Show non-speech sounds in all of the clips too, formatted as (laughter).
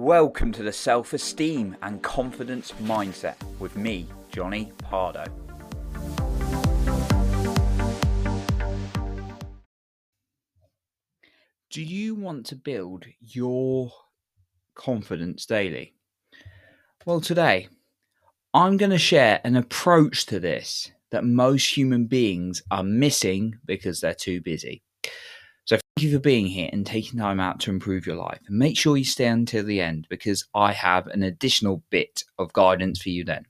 Welcome to the Self Esteem and Confidence Mindset with me, Johnny Pardo. Do you want to build your confidence daily? Well, today I'm going to share an approach to this that most human beings are missing because they're too busy. Thank you for being here and taking time out to improve your life. And make sure you stay until the end because I have an additional bit of guidance for you then.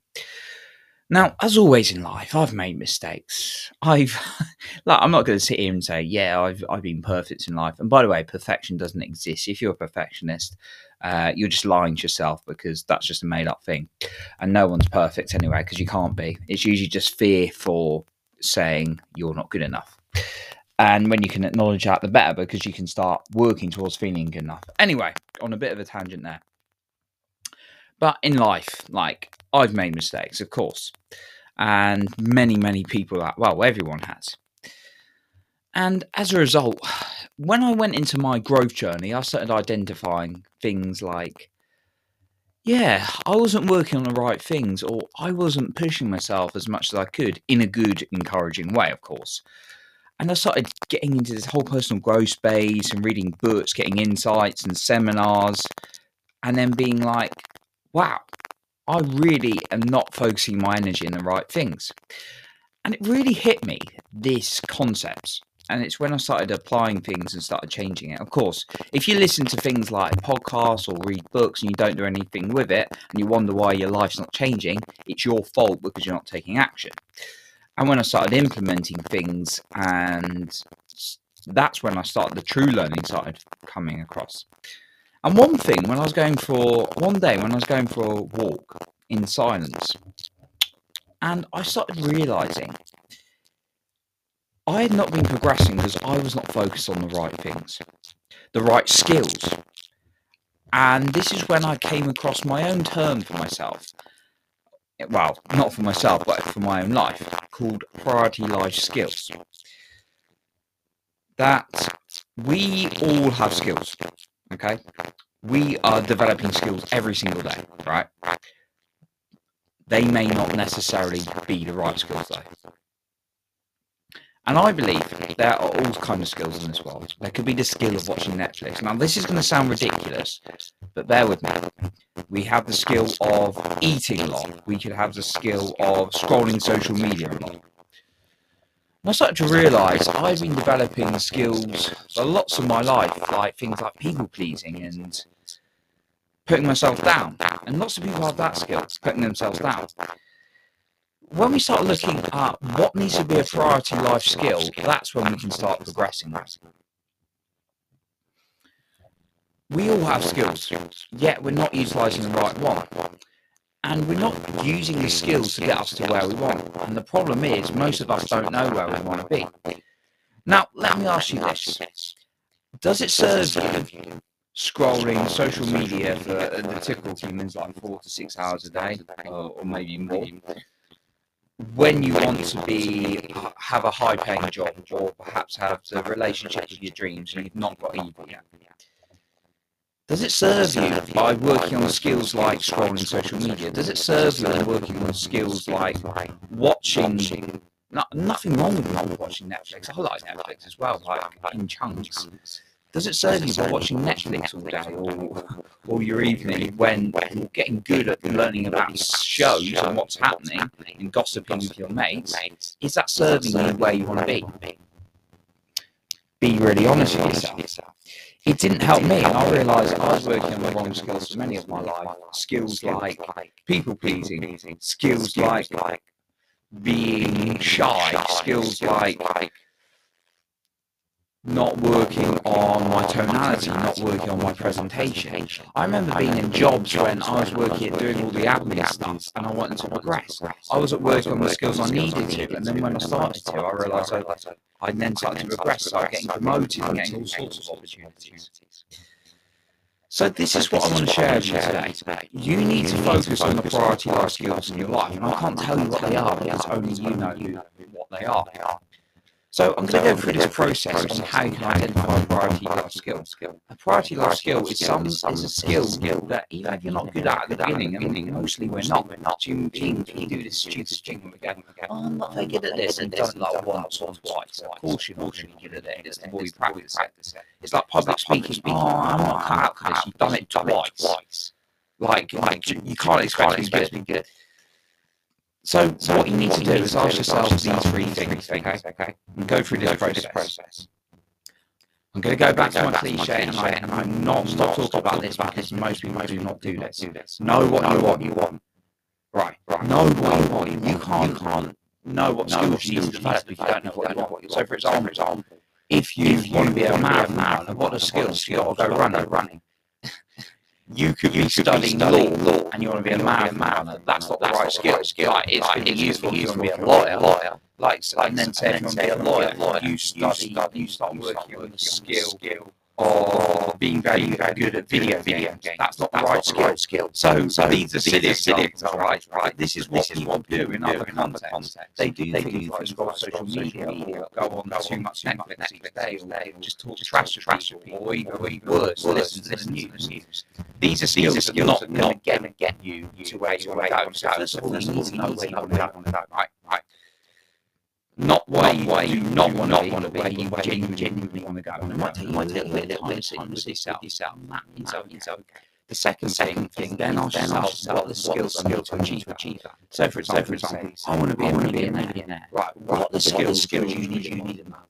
Now, as always in life, I've made mistakes. I've, (laughs) like, I'm not going to sit here and say, yeah, I've, I've been perfect in life. And by the way, perfection doesn't exist. If you're a perfectionist, uh, you're just lying to yourself because that's just a made up thing. And no one's perfect anyway, because you can't be. It's usually just fear for saying you're not good enough. And when you can acknowledge that, the better because you can start working towards feeling good enough. Anyway, on a bit of a tangent there. But in life, like I've made mistakes, of course, and many, many people, are, well, everyone has. And as a result, when I went into my growth journey, I started identifying things like, yeah, I wasn't working on the right things, or I wasn't pushing myself as much as I could in a good, encouraging way, of course. And I started getting into this whole personal growth space and reading books, getting insights and seminars, and then being like, wow, I really am not focusing my energy in the right things. And it really hit me, this concept. And it's when I started applying things and started changing it. Of course, if you listen to things like podcasts or read books and you don't do anything with it and you wonder why your life's not changing, it's your fault because you're not taking action. And when I started implementing things, and that's when I started the true learning started coming across. And one thing, when I was going for one day, when I was going for a walk in silence, and I started realizing I had not been progressing because I was not focused on the right things, the right skills. And this is when I came across my own term for myself. Well, not for myself, but for my own life, called priority life skills. That we all have skills, okay? We are developing skills every single day, right? They may not necessarily be the right skills, though. And I believe there are all kinds of skills in this world. There could be the skill of watching Netflix. Now, this is going to sound ridiculous, but bear with me. We have the skill of eating a lot. We could have the skill of scrolling social media a lot. And I started to realise I've been developing skills for lots of my life, like things like people pleasing and putting myself down. And lots of people have that skill, putting themselves down when we start looking at what needs to be a priority life skill, that's when we can start progressing We all have skills, yet we're not utilising the right one. And we're not using the skills to get us to where we want. And the problem is, most of us don't know where we want to be. Now, let me ask you this Does it serve you scrolling social media for uh, the typical humans like four to six hours a day, or, or maybe more? when you want to be uh, have a high paying job or perhaps have the relationship of your dreams and you've not got either yet does it serve you by working on skills like scrolling social media does it serve you by working on skills like watching not, nothing wrong with watching netflix i like netflix as well like in chunks does it serve you by watching Netflix all day or, or your evening when you're getting good at learning about shows and what's happening and gossiping with your mates? Is that serving you where you want to be? Be really honest with yourself. It didn't help me, I realised I was working on the wrong skills for many of my life. Skills like people pleasing, skills like being shy, skills like not working on my tonality, not working on my presentation. I remember being in jobs when I was working at doing all the admin stuff and I wanted to progress. I was at work on the skills I needed to, and then when I started to, I realised I, I then started to progress, started getting promoted and getting all sorts of opportunities. So this is what I want to share with you today. You need to focus on the priority life skills in your life, and I can't tell you what they are because only you know what they are. So I'm going to go through this process on how you can identify a priority life skill. A priority life skill is some is a skill that even if you're not good at at the beginning, and mostly we're not, we're not. You, you, you do this stupid thing and we go, oh, I'm not very good at this, and done it like once or twice. Of course you're not going to be good at it. It's the more you practice it. It's like public speaking. Oh, I'm not oh, cut out for this. You've done it twice twice. Like, like you can't expect to be good. So, so what you need to do is ask yourself these three things, okay? okay? And go through this process. I'm going to go back to my cliche, and, and I'm not stop talking about this because most people do not do this. Know what you what you want. Right, right. Know what you want. You can't, you can't know what skills you need to develop if you don't know what you want. So, for example, if you want to be a marathon, what are skills you got to go running? You could be studying law, law, and you want to be a marathoner. That's not the right skill. Like, it's to be useful you want to be a lawyer. lawyer. Like, and then say you want be a lawyer, lawyer. you study, you start working on the skill or being very, very good at video, video games. That's not the right skill. skill. So, so these are silly, examples, right? Right. This is what people do in other contexts. They do they things like scroll social media, or go on too much Netflix, they or just talk trash to trash people, or even worse, listen to this news. These are skills that are not not going to get you to where you want to go. So first of all, you need to know where you want to go. Right, right not where you, where you not, want to be, where you genuinely, genuinely want to go. And it might take you a little bit, little bit time to yourself, yourself, that means okay. It's okay. The second, second thing, then ask yourself what the skills I need to achieve, achieve that. So, for example, for example I want to be, I want to be a millionaire. Right, what the skills, skills you need, you need in that?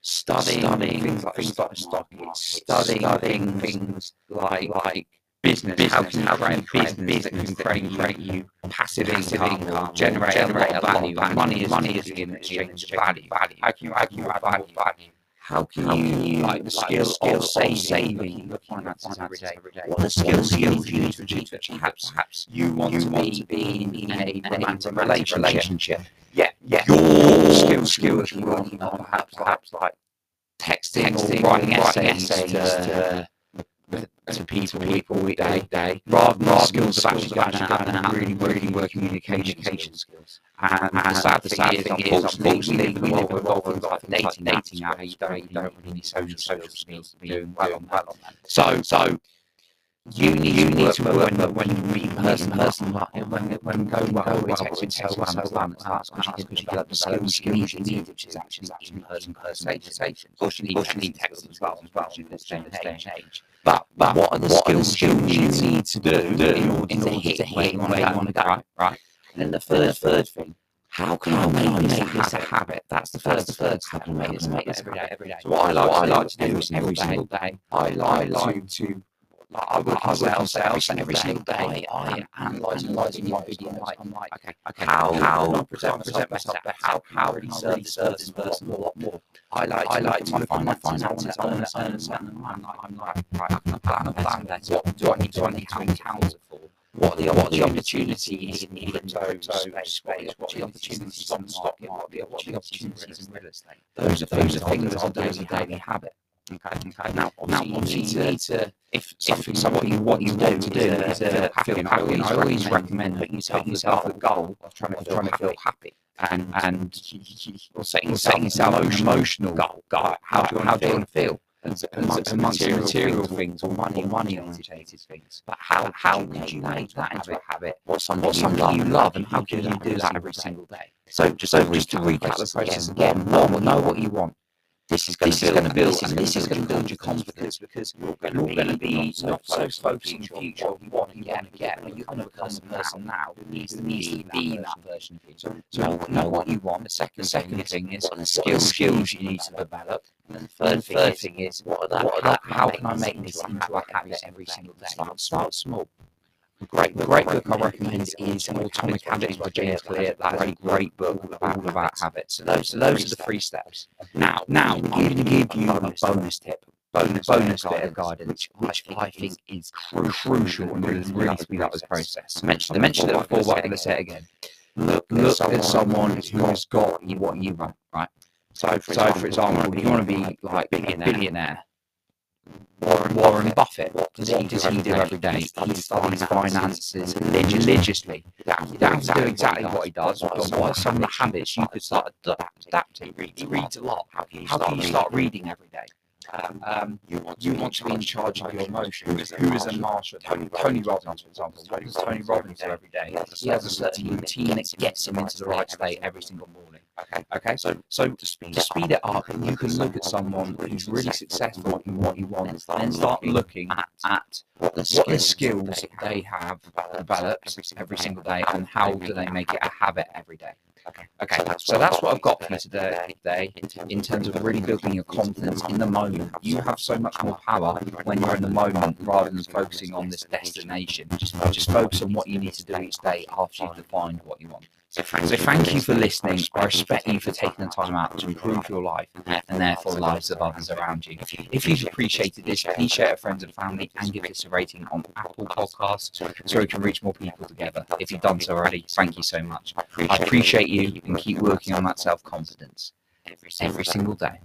Studying, studying things like like stock, studying things like like business, business how can you create business, that can create, you passive, passive income, income generate, generate a lot of value. Money is money is in exchange of value. value. How can you how can you add value? value? How can, how can you, like the skills like of saving, saving looking at finances every day? What are the skills, you need to achieve? Perhaps, perhaps you want, you to, want be to be in a romantic relationship. relationship. Yeah, yeah. Your skills, skills you're working on, perhaps, perhaps like texting, texting or writing essays, essays to to people, people day, day, rather than skills of actually out and really, really working communication communication skills. And, and the sad thing is, unfortunately, we live in a world with like dating, dating apps you don't, you don't really need social skills to be doing well on that. So, so you need, you need to work when, when you meet person, person, like, when, when going well, we text well, so well, that's because you develop the skills, skills you need, which is actually in person. Of you need, of course, you need text as well, as well, in this day age. But, but what are the skills, skills you need to do do in order to hit where you want to go, right? Right. And then the third, third thing, how can I make, this, make this a habit? That's the first, the third. How can I make this, make this every day, every day? So what I like, what I like to do is every single day, I like to like I work in sales, sales every single day. I am analysing analysing my video. I'm like, okay, okay, how how I present present myself better? How how really serve serve this person a lot more? I like I like to look at my finances. I want to earn and I'm like I'm like right. I can plan a plan better. What do I need to I need to encounter for? What are the, what are the opportunities in the crypto space? What are the opportunities on the stock market? What are the opportunities in real estate? Those are those are things I as a daily habit. Okay, okay. Now, now obviously, you need to, if something, so what you what you want to do is uh, feel happy. I always recommend putting yourself yourself a goal of trying to trying to feel happy, and and or setting setting yourself an emotional goal. goal. How do you want to feel? And, amongst, amongst material, material things or money money orientated things. But how how could you make that into a habit? What's something, what something you love, and how can you do that every single day? So just so just to recap the process again, know what you want this is going to build, build, and this is going to build your confidence because you're going to, you're going to be not so focused on the future of what you want to get, but you're going to become the person now who needs to be that version of you. So, so know, what you want. The second, second thing is what the skills, skills you need to develop. And then the third, third thing is what are that? What are that? How can I make this into a habit every single day? Start, start small. A great, the great book I recommend is Atomic Habits by James Clear. That's a great book all about habits. So those, those are the three steps. Now, now I'm going to give you a bonus tip, bonus, bonus bit of guidance, which I think is crucial and really, really speed up this process. I mentioned, I mentioned it before, but I'm going to say it again. Look, look at someone who has got what you want, right? So, for example, you want to be like a billionaire Warren Warren Buffett, what does he, does he do every day? He studies finances religiously. You don't have to do exactly what he does, but what are some of the habits you could start adapting? He reads a lot. How can you start reading every day? Um, um, you, want you want to be in charge of your emotions. Who is a master? Tony, Tony Robbins, for example. What does Tony Robbins do every day? He has a certain routine that gets him into the right state every single morning. Okay. Okay. So, so to speed, to speed it up, you can look at someone who's really successful in what he wants, and start looking at what the skills they have developed every single day, and how do they make it a habit every day. Okay. Okay. So that's, so that's what I've got for you today, today in terms of really building your confidence in the moment. You have so much more power when you're in the moment rather than focusing on this destination. Just, just focus on what you need to do each day after you've defined what you want. So thank, so thank you for listening. I respect you for taking the time out to improve your life and therefore the lives of others around you. If you've appreciated this, please share it with friends and family and give us a rating on Apple Podcasts so we can reach more people together. If you've done so already, thank you so much. I appreciate you and keep working on that self confidence every single day.